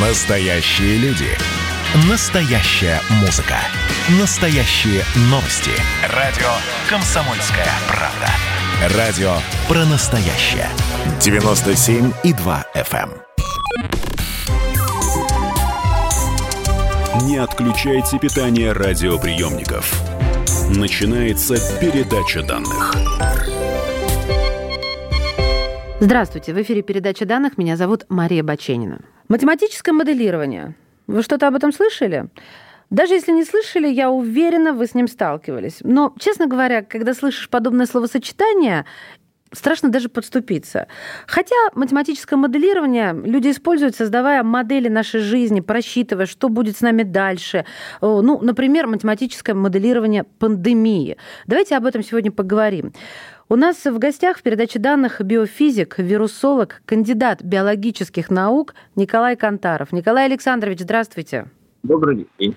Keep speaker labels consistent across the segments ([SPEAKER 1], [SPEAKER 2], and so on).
[SPEAKER 1] Настоящие люди. Настоящая музыка. Настоящие новости. Радио «Комсомольская правда». Радио про настоящее. 97,2 FM.
[SPEAKER 2] эм. Не отключайте питание радиоприемников. Начинается передача данных.
[SPEAKER 3] Здравствуйте, в эфире передача данных. Меня зовут Мария Баченина. Математическое моделирование. Вы что-то об этом слышали? Даже если не слышали, я уверена, вы с ним сталкивались. Но, честно говоря, когда слышишь подобное словосочетание, страшно даже подступиться. Хотя математическое моделирование люди используют, создавая модели нашей жизни, просчитывая, что будет с нами дальше. Ну, например, математическое моделирование пандемии. Давайте об этом сегодня поговорим. У нас в гостях в передаче данных биофизик, вирусолог, кандидат биологических наук Николай Кантаров. Николай Александрович, здравствуйте.
[SPEAKER 4] Добрый день.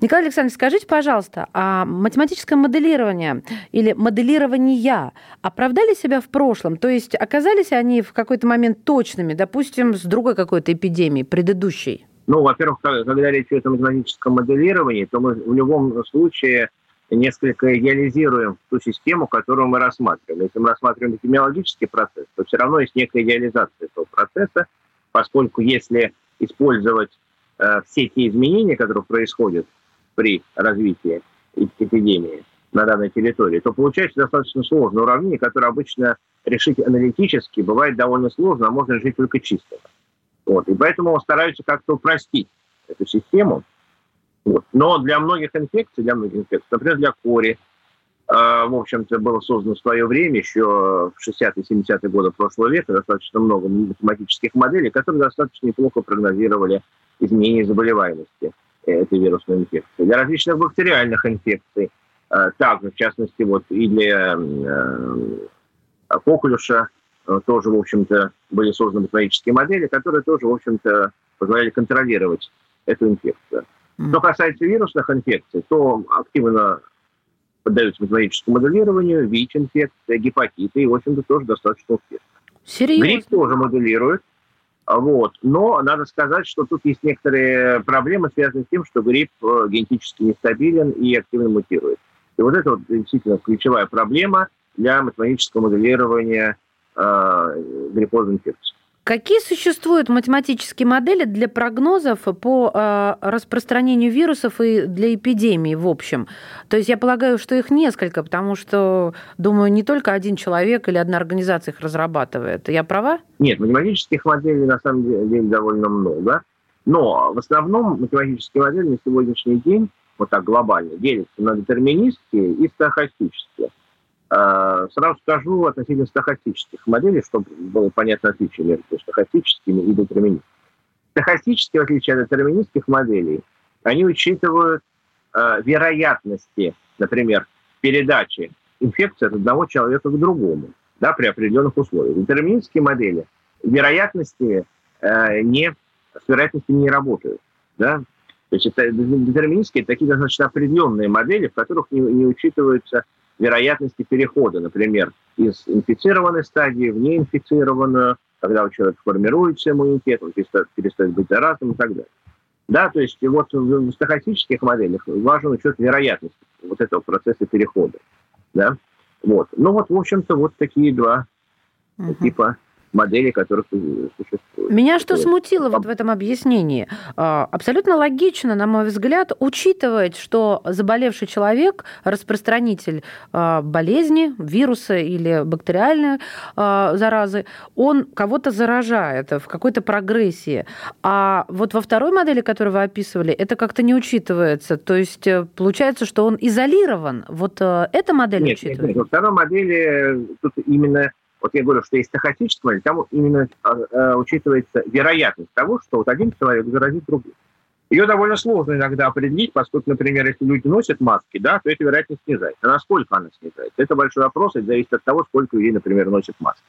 [SPEAKER 3] Николай Александрович, скажите, пожалуйста, а математическое моделирование или моделирование оправдали себя в прошлом? То есть оказались они в какой-то момент точными, допустим, с другой какой-то эпидемией, предыдущей?
[SPEAKER 4] Ну, во-первых, когда речь идет о математическом моделировании, то мы в любом случае несколько идеализируем ту систему, которую мы рассматриваем. Если мы рассматриваем эпидемиологический процесс, то все равно есть некая идеализация этого процесса, поскольку если использовать э, все те изменения, которые происходят при развитии эпидемии на данной территории, то получается достаточно сложное уравнение, которое обычно решить аналитически бывает довольно сложно, а можно решить только чисто. Вот. И поэтому стараются как-то упростить эту систему, вот. Но для многих инфекций, для многих инфекций, например, для кори, э, в общем-то, было создано в свое время, еще в 60-е, 70-е годы прошлого века, достаточно много математических моделей, которые достаточно неплохо прогнозировали изменения заболеваемости этой вирусной инфекции. Для различных бактериальных инфекций, э, также, в частности, вот и для э, коклюша э, тоже, в общем-то, были созданы математические модели, которые тоже, в общем-то, позволяли контролировать эту инфекцию. Что касается вирусных инфекций, то активно поддаются математическому моделированию, ВИЧ-инфекция, гепатиты, и, в общем-то, тоже достаточно успешно.
[SPEAKER 3] Серьезно?
[SPEAKER 4] Грипп тоже моделирует. Вот. Но надо сказать, что тут есть некоторые проблемы, связанные с тем, что грипп э, генетически нестабилен и активно мутирует. И вот это вот действительно ключевая проблема для математического моделирования э, гриппозной инфекции.
[SPEAKER 3] Какие существуют математические модели для прогнозов по э, распространению вирусов и для эпидемии в общем? То есть я полагаю, что их несколько, потому что, думаю, не только один человек или одна организация их разрабатывает. Я права?
[SPEAKER 4] Нет, математических моделей на самом деле довольно много. Но в основном математические модели на сегодняшний день, вот так глобально, делятся на детерминистские и стохастические. А, сразу скажу относительно стохастических моделей, чтобы было понятно отличие между стохастическими и детерминистскими. Стохастические, в отличие от детерминистских моделей, они учитывают э, вероятности, например, передачи инфекции от одного человека к другому да, при определенных условиях. Детерминистские модели вероятности э, не, с вероятностями не работают. Да? То есть это детерминистские такие достаточно определенные модели, в которых не, не учитываются вероятности перехода, например, из инфицированной стадии в неинфицированную, когда у человека формируется иммунитет, он перестает, перестает быть заразным и так далее. Да, то есть вот в стохастических моделях важен учет вероятности вот этого процесса перехода. Да? Вот. Ну вот, в общем-то, вот такие два угу. типа моделей, которых существуют.
[SPEAKER 3] Меня что смутило вот в этом объяснении? А, абсолютно логично, на мой взгляд, учитывать, что заболевший человек, распространитель а, болезни, вируса или бактериальной а, заразы, он кого-то заражает в какой-то прогрессии. А вот во второй модели, которую вы описывали, это как-то не учитывается. То есть э, получается, что он изолирован. Вот э, эта модель
[SPEAKER 4] нет,
[SPEAKER 3] учитывает?
[SPEAKER 4] Нет, нет, во второй модели э, тут именно вот я говорю, что есть стохастическая модель, там именно э, учитывается вероятность того, что вот один человек заразит другого. Ее довольно сложно иногда определить, поскольку, например, если люди носят маски, да, то эта вероятность снижается. А насколько она снижается? Это большой вопрос, это зависит от того, сколько людей, например, носят маски.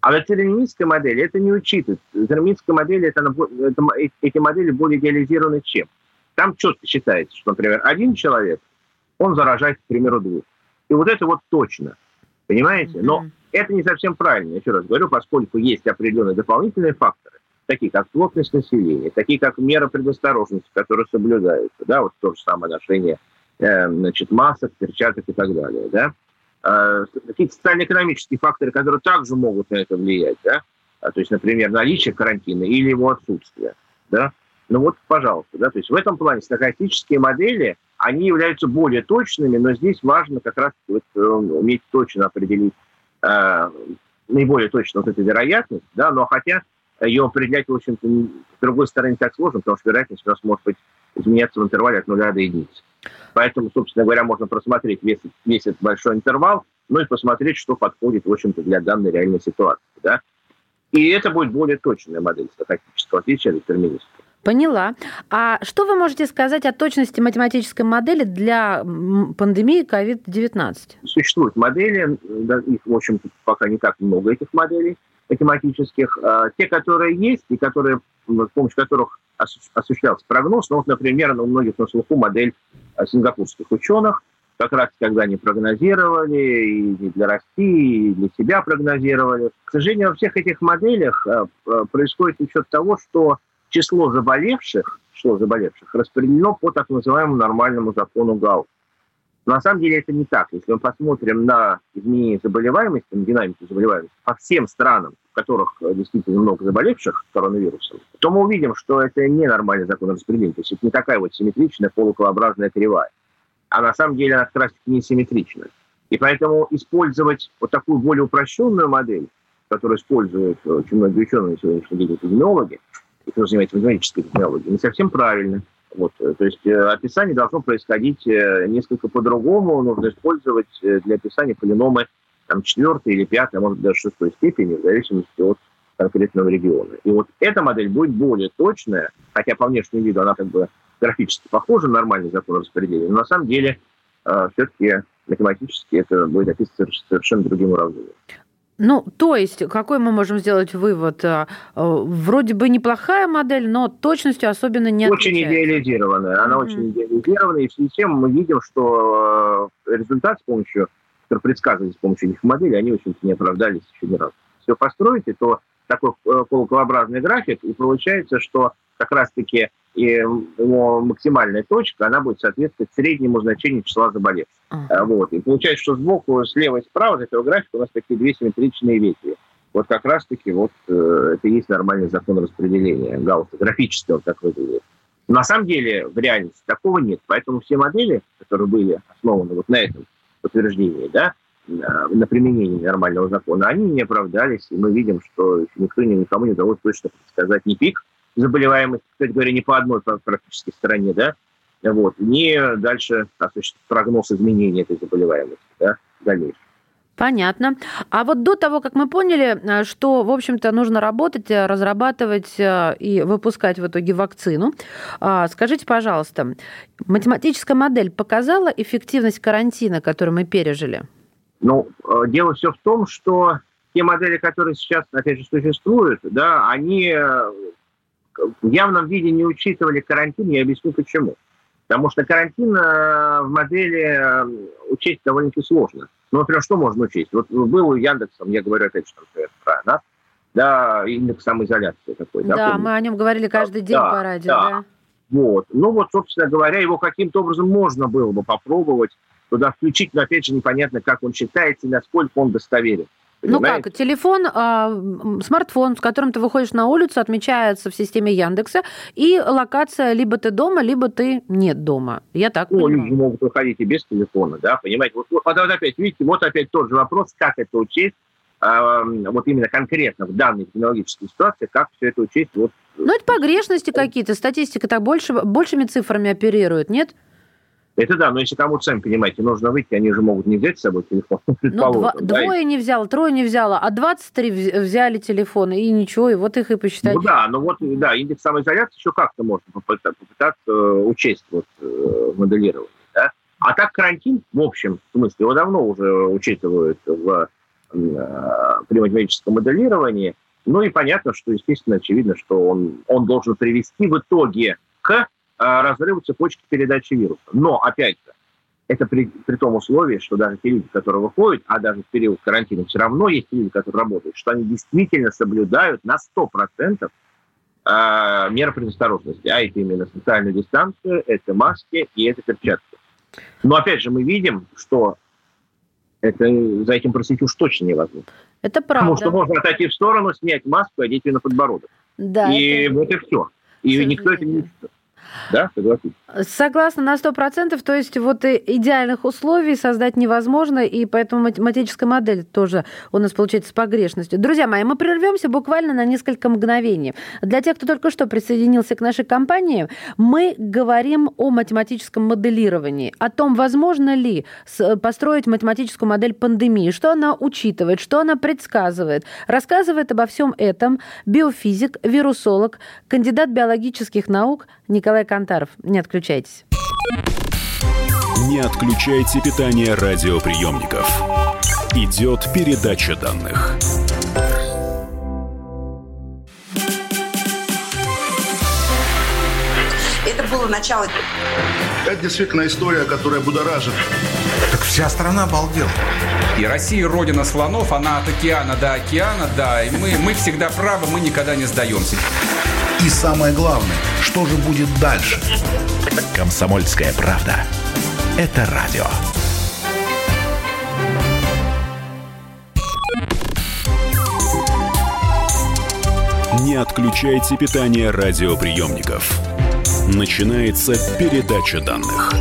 [SPEAKER 4] А в детерминистской модели это не учитывается. В детерминистской модели это, это, эти модели более идеализированы чем? Там четко считается, что, например, один человек, он заражает, к примеру, двух. И вот это вот точно. Понимаете? Но это не совсем правильно, еще раз говорю, поскольку есть определенные дополнительные факторы, такие как плотность населения, такие как меры предосторожности, которые соблюдаются, да, вот то же самое ношение э, значит, масок, перчаток и так далее, да, э, какие-то социально-экономические факторы, которые также могут на это влиять, да, а, то есть, например, наличие карантина или его отсутствие, да, ну вот, пожалуйста, да, то есть в этом плане стохастические модели, они являются более точными, но здесь важно как раз вот, э, уметь точно определить э, наиболее точно вот эту вероятность, да, но хотя ее определять, в общем-то, с другой стороны, так сложно, потому что вероятность у нас может быть изменяться в интервале от нуля до единицы. Поэтому, собственно говоря, можно просмотреть весь, весь этот большой интервал, ну и посмотреть, что подходит, в общем-то, для данной реальной ситуации. Да? И это будет более точная модель статистического отличия от детерминистской.
[SPEAKER 3] Поняла. А что вы можете сказать о точности математической модели для пандемии COVID-19?
[SPEAKER 4] Существуют модели, их, в общем-то, пока не так много этих моделей математических. А, те, которые есть и которые, с помощью которых осуществлялся прогноз, ну, вот, например, у многих на слуху модель а, сингапурских ученых, как раз когда они прогнозировали, и для России, и для себя прогнозировали. К сожалению, во всех этих моделях а, происходит учет того, что число заболевших, число заболевших распределено по так называемому нормальному закону Гаусса. На самом деле это не так. Если мы посмотрим на изменение заболеваемости, на динамику заболеваемости по всем странам, в которых э, действительно много заболевших коронавирусом, то мы увидим, что это не нормальный закон распределения. То есть это не такая вот симметричная полуколообразная кривая. А на самом деле она как раз не симметричная. И поэтому использовать вот такую более упрощенную модель, которую используют очень многие ученые сегодняшний день, эпидемиологи, и кто занимается математической эпидемиологией, не совсем правильно. Вот, э, то есть э, описание должно происходить э, несколько по-другому. Нужно использовать для описания полиномы там, четвертой или пятой, а может даже шестой степени, в зависимости от конкретного региона. И вот эта модель будет более точная, хотя по внешнему виду она как бы графически похожа на нормальный закон распределения, но на самом деле э, все-таки математически это будет описываться совершенно другим уравнением.
[SPEAKER 3] Ну, то есть, какой мы можем сделать вывод? Э, вроде бы неплохая модель, но точностью особенно не
[SPEAKER 4] Очень идеализированная. Она mm-hmm. очень идеализированная, и в связи с тем мы видим, что э, результат с помощью, который предсказывали с помощью этих моделей, они, в общем-то, не оправдались еще ни разу. Все построите, то такой э, полуколообразный график, и получается, что как раз-таки и его максимальная точка, она будет соответствовать среднему значению числа заболевших. Uh-huh. Вот. И получается, что сбоку, слева и справа от этого графика у нас такие две симметричные ветви. Вот как раз-таки вот э, это и есть нормальный закон распределения Гаусса. Графически он так выглядит. На самом деле в реальности такого нет. Поэтому все модели, которые были основаны вот на этом утверждении, да, на применении нормального закона, они не оправдались, и мы видим, что никто никому не удалось точно предсказать ни пик заболеваемость, кстати говоря, не по одной практически стороне, да, вот, не дальше осуществить прогноз изменения этой заболеваемости, да, дальнейшем.
[SPEAKER 3] Понятно. А вот до того, как мы поняли, э, что, в общем-то, нужно работать, э, разрабатывать э, и выпускать в итоге вакцину, а, скажите, пожалуйста, математическая модель показала эффективность карантина, который мы пережили?
[SPEAKER 4] Ну, дело все в том, что те модели, которые сейчас, опять же, существуют, да, они в явном виде не учитывали карантин, я объясню почему. Потому что карантин э, в модели э, учесть довольно-таки сложно. Ну, например, что можно учесть? Вот был Яндексом, я говорю опять же про нас, да, индекс самоизоляции такой.
[SPEAKER 3] Да, да мы о нем говорили каждый день да, по радио, да. да.
[SPEAKER 4] Вот. Ну вот, собственно говоря, его каким-то образом можно было бы попробовать туда включить, но опять же непонятно, как он считается и насколько он достоверен.
[SPEAKER 3] Ну как, телефон, э, смартфон, с которым ты выходишь на улицу, отмечается в системе Яндекса, и локация либо ты дома, либо ты нет дома. Я так
[SPEAKER 4] ну, понимаю. люди могут выходить и без телефона, да, понимаете? Вот, вот, вот опять, видите, вот опять тот же вопрос, как это учесть, э, вот именно конкретно в данной технологической ситуации, как все это учесть. Вот,
[SPEAKER 3] ну, это погрешности какие-то, статистика так больше, большими цифрами оперирует, нет?
[SPEAKER 4] Это да, но если кому-то, сами понимаете, нужно выйти, они же могут не взять с собой телефон.
[SPEAKER 3] Ну, два, да? двое не взял, трое не взяло, а 23 взяли телефоны, и ничего, и вот их и посчитать. Ну
[SPEAKER 4] да, ну вот, да, индекс самоизоляции еще как-то можно попытаться, попытаться э, учесть вот, э, моделирование, да? А так карантин, в общем смысле, его давно уже учитывают в, э, при математическом моделировании. Ну и понятно, что, естественно, очевидно, что он, он должен привести в итоге к разрыву цепочки передачи вируса. Но, опять же, это при, при том условии, что даже те люди, которые выходят, а даже в период карантина все равно есть люди, которые работают, что они действительно соблюдают на 100% э, меры предосторожности. А это именно социальную дистанцию, это маски и это перчатки. Но опять же мы видим, что это за этим проследить уж точно невозможно.
[SPEAKER 3] Это правда.
[SPEAKER 4] Потому что можно отойти в сторону, снять маску, одеть ее на подбородок.
[SPEAKER 3] Да,
[SPEAKER 4] и
[SPEAKER 3] это...
[SPEAKER 4] вот и все. И никто это не да, согласен.
[SPEAKER 3] Согласна на сто процентов. То есть вот идеальных условий создать невозможно, и поэтому математическая модель тоже у нас получается с погрешностью. Друзья мои, мы прервемся буквально на несколько мгновений. Для тех, кто только что присоединился к нашей компании, мы говорим о математическом моделировании, о том, возможно ли построить математическую модель пандемии, что она учитывает, что она предсказывает. Рассказывает обо всем этом биофизик, вирусолог, кандидат биологических наук Николай Кантаров. Не отключайтесь.
[SPEAKER 2] Не отключайте питание радиоприемников. Идет передача данных.
[SPEAKER 5] Это было начало.
[SPEAKER 6] Это действительно история, которая будоражит.
[SPEAKER 7] Так вся страна обалдела.
[SPEAKER 8] И Россия родина слонов, она от океана до океана, да. И мы, мы всегда правы, мы никогда не сдаемся.
[SPEAKER 7] И самое главное, что же будет дальше?
[SPEAKER 1] Комсомольская правда. Это радио.
[SPEAKER 2] Не отключайте питание радиоприемников. Начинается передача данных.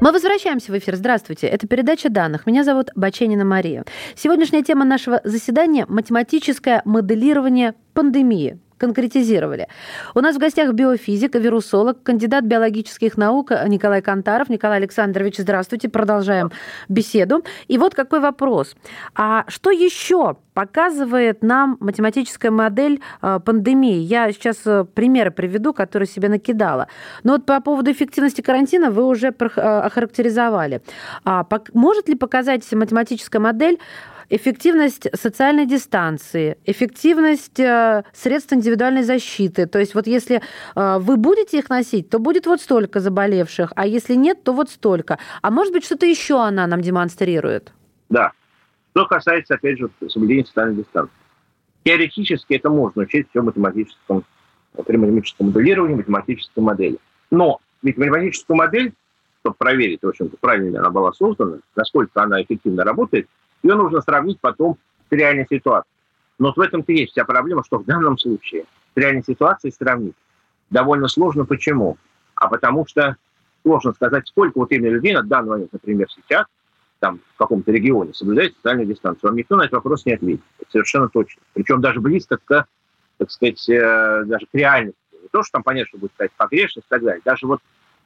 [SPEAKER 3] Мы возвращаемся в эфир. Здравствуйте. Это передача данных. Меня зовут Баченина Мария. Сегодняшняя тема нашего заседания – математическое моделирование пандемии конкретизировали. У нас в гостях биофизик, вирусолог, кандидат биологических наук Николай Кантаров. Николай Александрович, здравствуйте. Продолжаем беседу. И вот какой вопрос. А что еще показывает нам математическая модель э, пандемии? Я сейчас э, примеры приведу, которые себе накидала. Но вот по поводу эффективности карантина вы уже э, охарактеризовали. А может ли показать математическая модель эффективность социальной дистанции, эффективность э, средств индивидуальной защиты. То есть вот если э, вы будете их носить, то будет вот столько заболевших, а если нет, то вот столько. А может быть, что-то еще она нам демонстрирует?
[SPEAKER 4] Да. Что касается, опять же, соблюдения социальной дистанции. Теоретически это можно учить все математическом, при математическом моделировании, математической модели. Но ведь математическую модель, чтобы проверить, в общем-то, правильно она была создана, насколько она эффективно работает, ее нужно сравнить потом с реальной ситуацией. Но вот в этом-то есть вся проблема, что в данном случае с реальной ситуацией сравнить довольно сложно. Почему? А потому что сложно сказать, сколько вот именно людей на данный момент, например, сейчас, там, в каком-то регионе соблюдает социальную дистанцию. Вам никто на этот вопрос не ответит. Это совершенно точно. Причем даже близко к, так сказать, э, даже к реальности. Не то, что там понятно, что будет сказать погрешность и так далее. Даже вот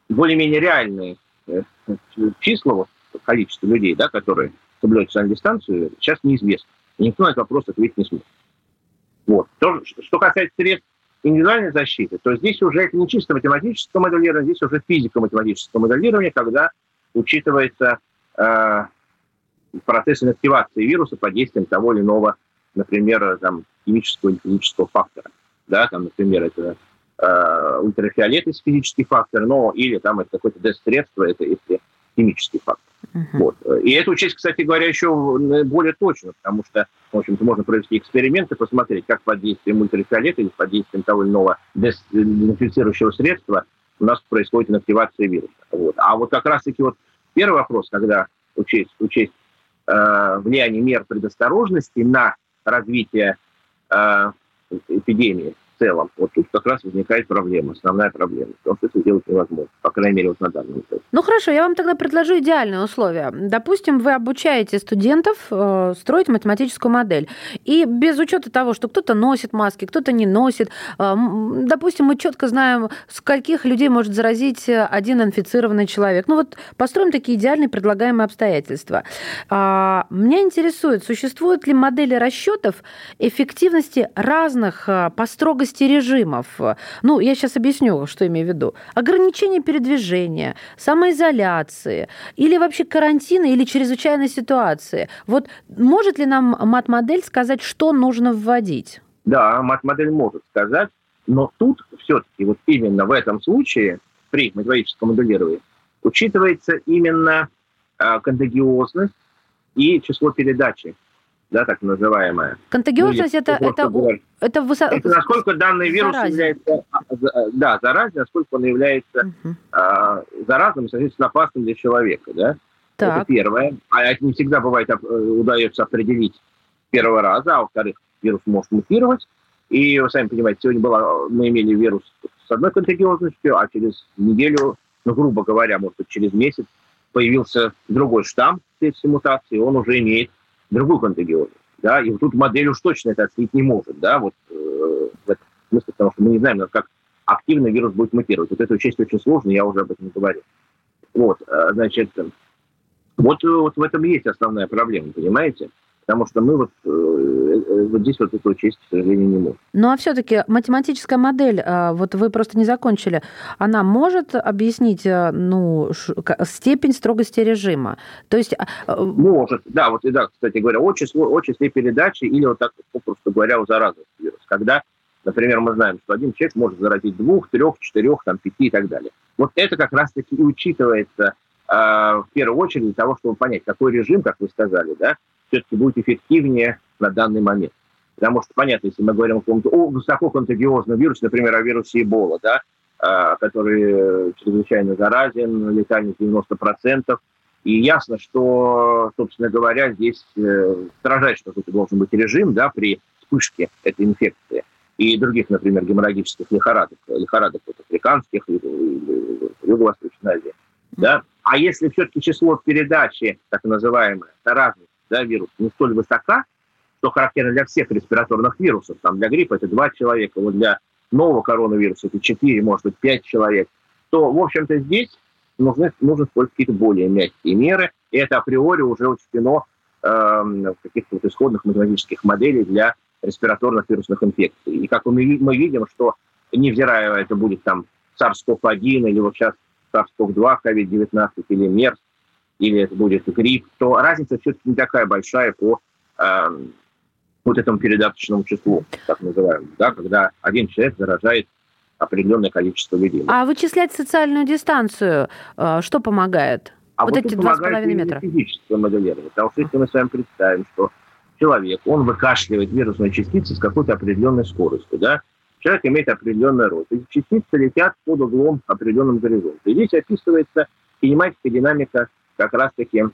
[SPEAKER 4] более-менее реальные э, числа, вот, количество людей, да, которые соблюдать социальную дистанцию, сейчас неизвестно. И никто на этот вопрос ответить не сможет. Вот. То, что касается средств индивидуальной защиты, то здесь уже это не чисто математическое моделирование, здесь уже физико-математическое моделирование, когда учитывается э, процесс инактивации вируса под действием того или иного, например, там, химического или физического фактора. Да, там, например, это э, ультрафиолет есть физический фактор, но или там это какое-то D-средство, это если химический фактор. Uh-huh. Вот. И это учесть, кстати говоря, еще более точно, потому что, в общем-то, можно провести эксперименты, посмотреть, как под действием ультрафиолета или под действием того или иного дезинфицирующего средства у нас происходит инактивация вируса. Вот. А вот как раз-таки вот первый вопрос, когда учесть, учесть э, влияние мер предосторожности на развитие э, эпидемии, целом. Вот тут как раз возникает проблема, основная проблема. Потому что это сделать невозможно, по крайней мере, вот на данном этапе.
[SPEAKER 3] Ну хорошо, я вам тогда предложу идеальные условия. Допустим, вы обучаете студентов э, строить математическую модель. И без учета того, что кто-то носит маски, кто-то не носит. Э, допустим, мы четко знаем, скольких людей может заразить один инфицированный человек. Ну вот построим такие идеальные предлагаемые обстоятельства. Э, меня интересует, существуют ли модели расчетов эффективности разных э, по строгости строгости режимов. Ну, я сейчас объясню, что имею в виду. Ограничение передвижения, самоизоляции, или вообще карантина, или чрезвычайной ситуации. Вот может ли нам мат-модель сказать, что нужно вводить?
[SPEAKER 4] Да, мат-модель может сказать, но тут все-таки вот именно в этом случае при математическом моделировании учитывается именно э, контагиозность и число передачи да, так называемая.
[SPEAKER 3] Контагиозность это, это,
[SPEAKER 4] говоря,
[SPEAKER 3] это, высо...
[SPEAKER 4] это насколько данный вирус
[SPEAKER 3] заразен.
[SPEAKER 4] является, а, да, заразен, насколько он является
[SPEAKER 3] Мгм.
[SPEAKER 4] а, заразным и, соответственно, опасным для человека, да? Это
[SPEAKER 3] Так,
[SPEAKER 4] первое. А это не всегда бывает, э, удается определить с первого раза, а во-вторых, вирус может мутировать. И вы сами понимаете, сегодня была, мы имели вирус с одной контагиозностью, а через неделю, ну, грубо говоря, может быть, через месяц появился другой штамм вследствие мутации, он уже имеет другую контагиозность. Да? И вот тут модель уж точно это оценить не может, да, вот э, в этом смысле, потому что мы не знаем, как активно вирус будет мутировать. Вот это учесть очень сложно, я уже об этом говорил. Вот, э, значит, вот, э, вот в этом и есть основная проблема, понимаете? Потому что мы вот, э, э, вот здесь вот это учесть, к сожалению, не можем.
[SPEAKER 3] Ну а все-таки математическая модель, а, вот вы просто не закончили, она может объяснить а, ну, степень строгости режима? То есть а, а,
[SPEAKER 4] Может, да, вот и да, кстати говоря, о числе, о числе передачи или вот так, попросту говоря, о заразных вирусов. Когда, например, мы знаем, что один человек может заразить двух, трех, четырех, там, пяти и так далее. Вот это как раз-таки и учитывается э, в первую очередь для того, чтобы понять, какой режим, как вы сказали, да, все-таки будет эффективнее на данный момент. Потому что, понятно, если мы говорим о каком-то о, высококонтагиозном вирусе, например, о вирусе Эбола, да, э, который чрезвычайно заразен, летальность 90%, и ясно, что, собственно говоря, здесь э, строжайший какой-то должен быть режим да, при вспышке этой инфекции и других, например, геморрагических лихорадок, лихорадок вот, африканских и Юго-Восточной Азии. Да? А если все-таки число передачи, так называемое, заразных да, вирусов, не столь высока, что характерно для всех респираторных вирусов, там для гриппа это два человека, вот для нового коронавируса это 4, может быть, 5 человек, то, в общем-то, здесь нужны, нужно использовать какие-то более мягкие меры, и это априори уже учтено эм, в каких-то вот исходных математических моделей для респираторных вирусных инфекций. И как мы, мы видим, что невзирая, это будет там SARS-CoV-1 или вот сейчас SARS-CoV-2, COVID-19 или MERS, или это будет грипп, то разница все-таки не такая большая по эм, вот этому передаточному числу, так называемому, да, когда один человек заражает определенное количество людей.
[SPEAKER 3] а вычислять социальную дистанцию, а, что помогает?
[SPEAKER 4] А
[SPEAKER 3] вот
[SPEAKER 4] вот,
[SPEAKER 3] эти два с половиной метра.
[SPEAKER 4] физическое моделирование. Потому что если мы с вами представим, что человек, он выкашливает вирусные частицы с какой-то определенной скоростью, да, человек имеет определенный рост. Эти частицы летят под углом определенным горизонтом. И здесь описывается кинематика, динамика как раз-таки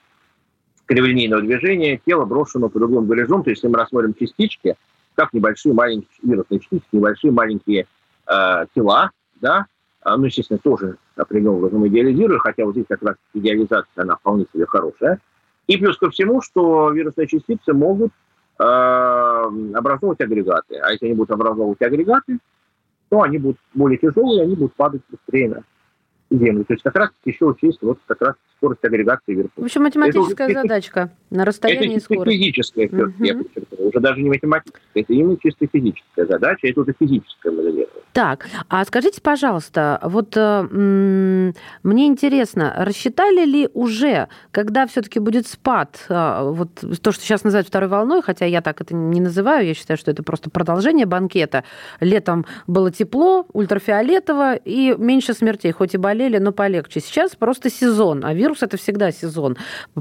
[SPEAKER 4] криволинейного движения тела, брошенного под углом горизонта. Если мы рассмотрим частички, как небольшие маленькие вирусные частички, небольшие маленькие э, тела, да, а, ну, естественно, тоже определенным образом идеализирую, хотя вот здесь как раз идеализация, она вполне себе хорошая. И плюс ко всему, что вирусные частицы могут э, образовывать агрегаты. А если они будут образовывать агрегаты, то они будут более тяжелые, они будут падать быстрее на Землю. То есть как раз еще учесть вот как раз скорость агрегации вирусов.
[SPEAKER 3] В общем, математическая
[SPEAKER 4] Это уже-
[SPEAKER 3] задачка на расстоянии
[SPEAKER 4] Это
[SPEAKER 3] скорости.
[SPEAKER 4] физическая,
[SPEAKER 3] Мгм.
[SPEAKER 4] я подчеркну, уже даже не математическая, это именно чисто физическая задача, это уже физическое моделирование.
[SPEAKER 3] Так, а скажите, пожалуйста, вот э, м, мне интересно, рассчитали ли уже, когда все-таки будет спад, а, вот то, что сейчас называют второй волной, хотя я так это не называю, я считаю, что это просто продолжение банкета. Летом было тепло, ультрафиолетово и меньше смертей, хоть и болели, но полегче. Сейчас просто сезон, а вирус это всегда сезон.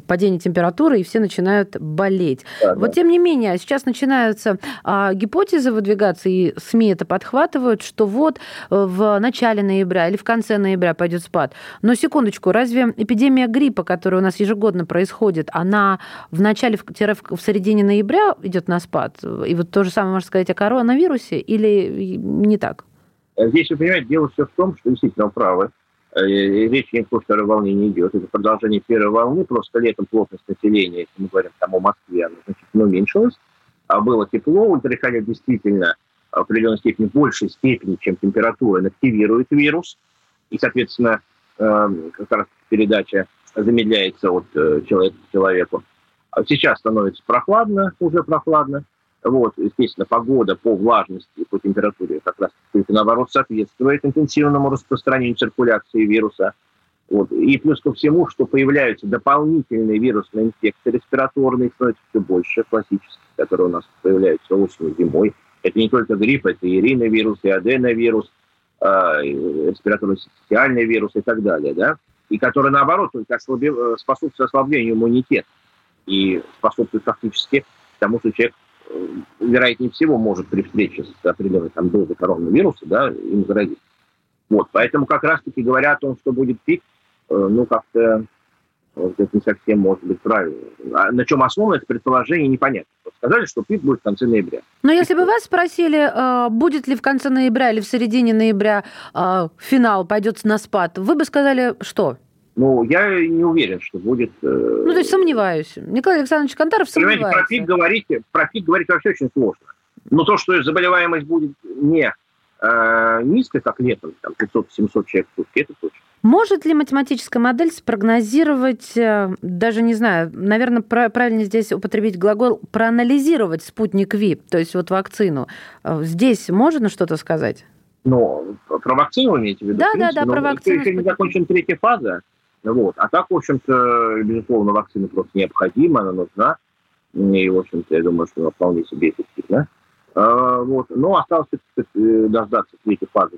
[SPEAKER 3] Падение температуры, и все начинают болеть.
[SPEAKER 4] Да,
[SPEAKER 3] Вот
[SPEAKER 4] да.
[SPEAKER 3] тем не менее, сейчас начинаются а, гипотезы выдвигаться, и СМИ это подхватывают, что вот э, в начале ноября или в конце ноября пойдет спад. Но секундочку, разве эпидемия гриппа, которая у нас ежегодно происходит, она в начале, в, середине ноября идет на спад? И вот то же самое можно сказать о коронавирусе или не так?
[SPEAKER 4] Здесь, вы понимаете, дело все в том, что действительно вы правы. Э, Речь ни о какой второй волне не идет. Это продолжение первой волны. Просто летом плотность населения, если мы говорим там о Москве, она значительно уменьшилась. А было тепло, ультрафиолет действительно в определенной степени, в большей степени, чем температура, активирует вирус. И, соответственно, э, как раз передача замедляется от э, человека к человеку. А Сейчас становится прохладно, уже прохладно. Вот, естественно, погода по влажности, по температуре как раз наоборот соответствует интенсивному распространению циркуляции вируса. Вот. И плюс ко всему, что появляются дополнительные вирусные инфекции респираторные, становится все больше классических, которые у нас появляются осенью, зимой. Это не только грипп, это и риновирус, и аденовирус, э, и респираторно-социальный вирус и так далее, да, и которые, наоборот, только ослабе- э, способствуют ослаблению иммунитета и способствуют фактически тому что человек, вероятнее всего, может при встрече с определенной там, дозой коронавируса да, им заразиться. Вот, поэтому как раз-таки говоря о том, что будет пик, э, ну, как-то вот это не совсем может быть правильно. А на чем основано это предположение, непонятно. Сказали, что пик будет в конце ноября.
[SPEAKER 3] Но если бы вас спросили, э, будет ли в конце ноября или в середине ноября э, финал пойдет на спад, вы бы сказали, что?
[SPEAKER 4] Ну, я не уверен, что будет...
[SPEAKER 3] Э, ну, то есть сомневаюсь. Николай Александрович Кантаров сомневается.
[SPEAKER 4] Понимаете, про пик говорить, про пик говорить вообще очень сложно. Но то, что заболеваемость будет не э, низкой, как летом, там 500-700 человек в сутки, это точно.
[SPEAKER 3] Может ли математическая модель спрогнозировать, э, даже не знаю, наверное, правильно здесь употребить глагол проанализировать спутник ВИ, то есть вот вакцину? Э, здесь можно что-то сказать?
[SPEAKER 4] Ну, про вакцину имеете в виду?
[SPEAKER 3] Да, да, да, про вакцину.
[SPEAKER 4] Еще не закончена третья фаза, вот. А так, в общем-то, безусловно, вакцина просто необходима, она нужна. И, в общем-то, я думаю, что она вполне себе эффективна. А, вот. Но осталось э, дождаться третьей фазы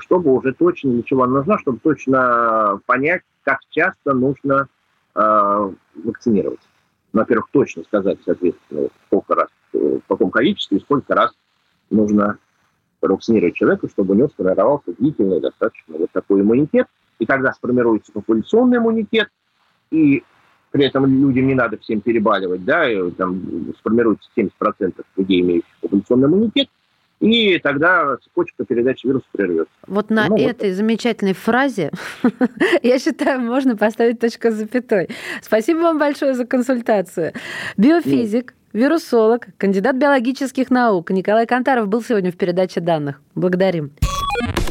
[SPEAKER 4] чтобы уже точно для чего она нужна, чтобы точно понять, как часто нужно э, вакцинировать. Ну, во-первых, точно сказать, соответственно, сколько раз, в каком количестве и сколько раз нужно вакцинировать человека, чтобы у него сформировался длительный достаточно вот такой иммунитет. И тогда сформируется популяционный иммунитет, и при этом людям не надо всем перебаливать, да, и там сформируется 70% людей, имеющих популяционный иммунитет, и тогда цепочка передачи вируса прервется.
[SPEAKER 3] Вот на ну, этой вот. замечательной фразе, я считаю, можно поставить точку с запятой. Спасибо вам большое за консультацию. Биофизик, вирусолог, кандидат биологических наук Николай Кантаров был сегодня в передаче данных. Благодарим.